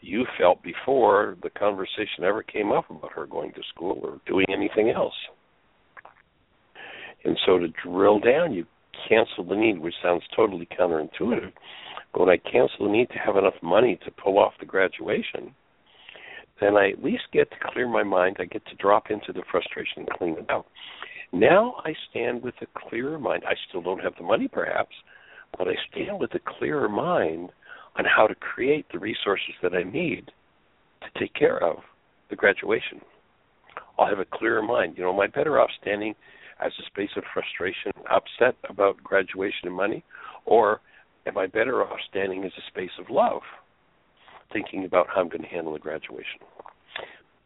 you felt before the conversation ever came up about her going to school or doing anything else. And so to drill down, you cancel the need, which sounds totally counterintuitive. But when I cancel the need to have enough money to pull off the graduation, then I at least get to clear my mind. I get to drop into the frustration and clean it out. Now I stand with a clearer mind. I still don't have the money, perhaps, but I stand with a clearer mind on how to create the resources that I need to take care of the graduation. I'll have a clearer mind. You know, am I better off standing as a space of frustration, and upset about graduation and money, or am I better off standing as a space of love, thinking about how I'm going to handle the graduation?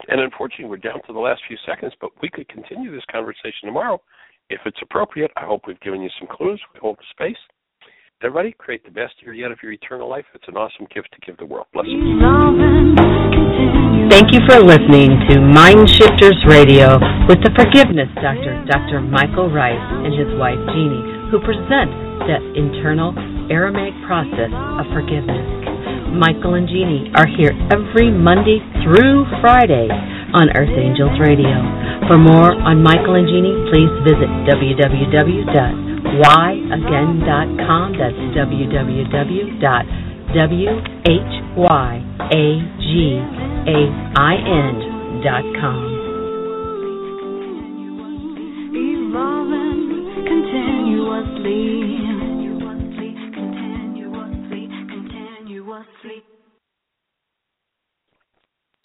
And unfortunately, we're down to the last few seconds, but we could continue this conversation tomorrow if it's appropriate. I hope we've given you some clues. We hold the space. Everybody, create the best year yet of your eternal life. It's an awesome gift to give the world. Bless you. Thank you for listening to Mind Shifters Radio with the Forgiveness Doctor, Dr. Michael Ryce, and his wife Jeanie, who present the internal Aramaic process of forgiveness. Michael and Jeanie are here every Monday through Friday on Earth Angels Radio. For more on Michael and Jeanie, please visit www.whyagain.com. That's www.wh Y A G A I N dot com. Evolving continuously.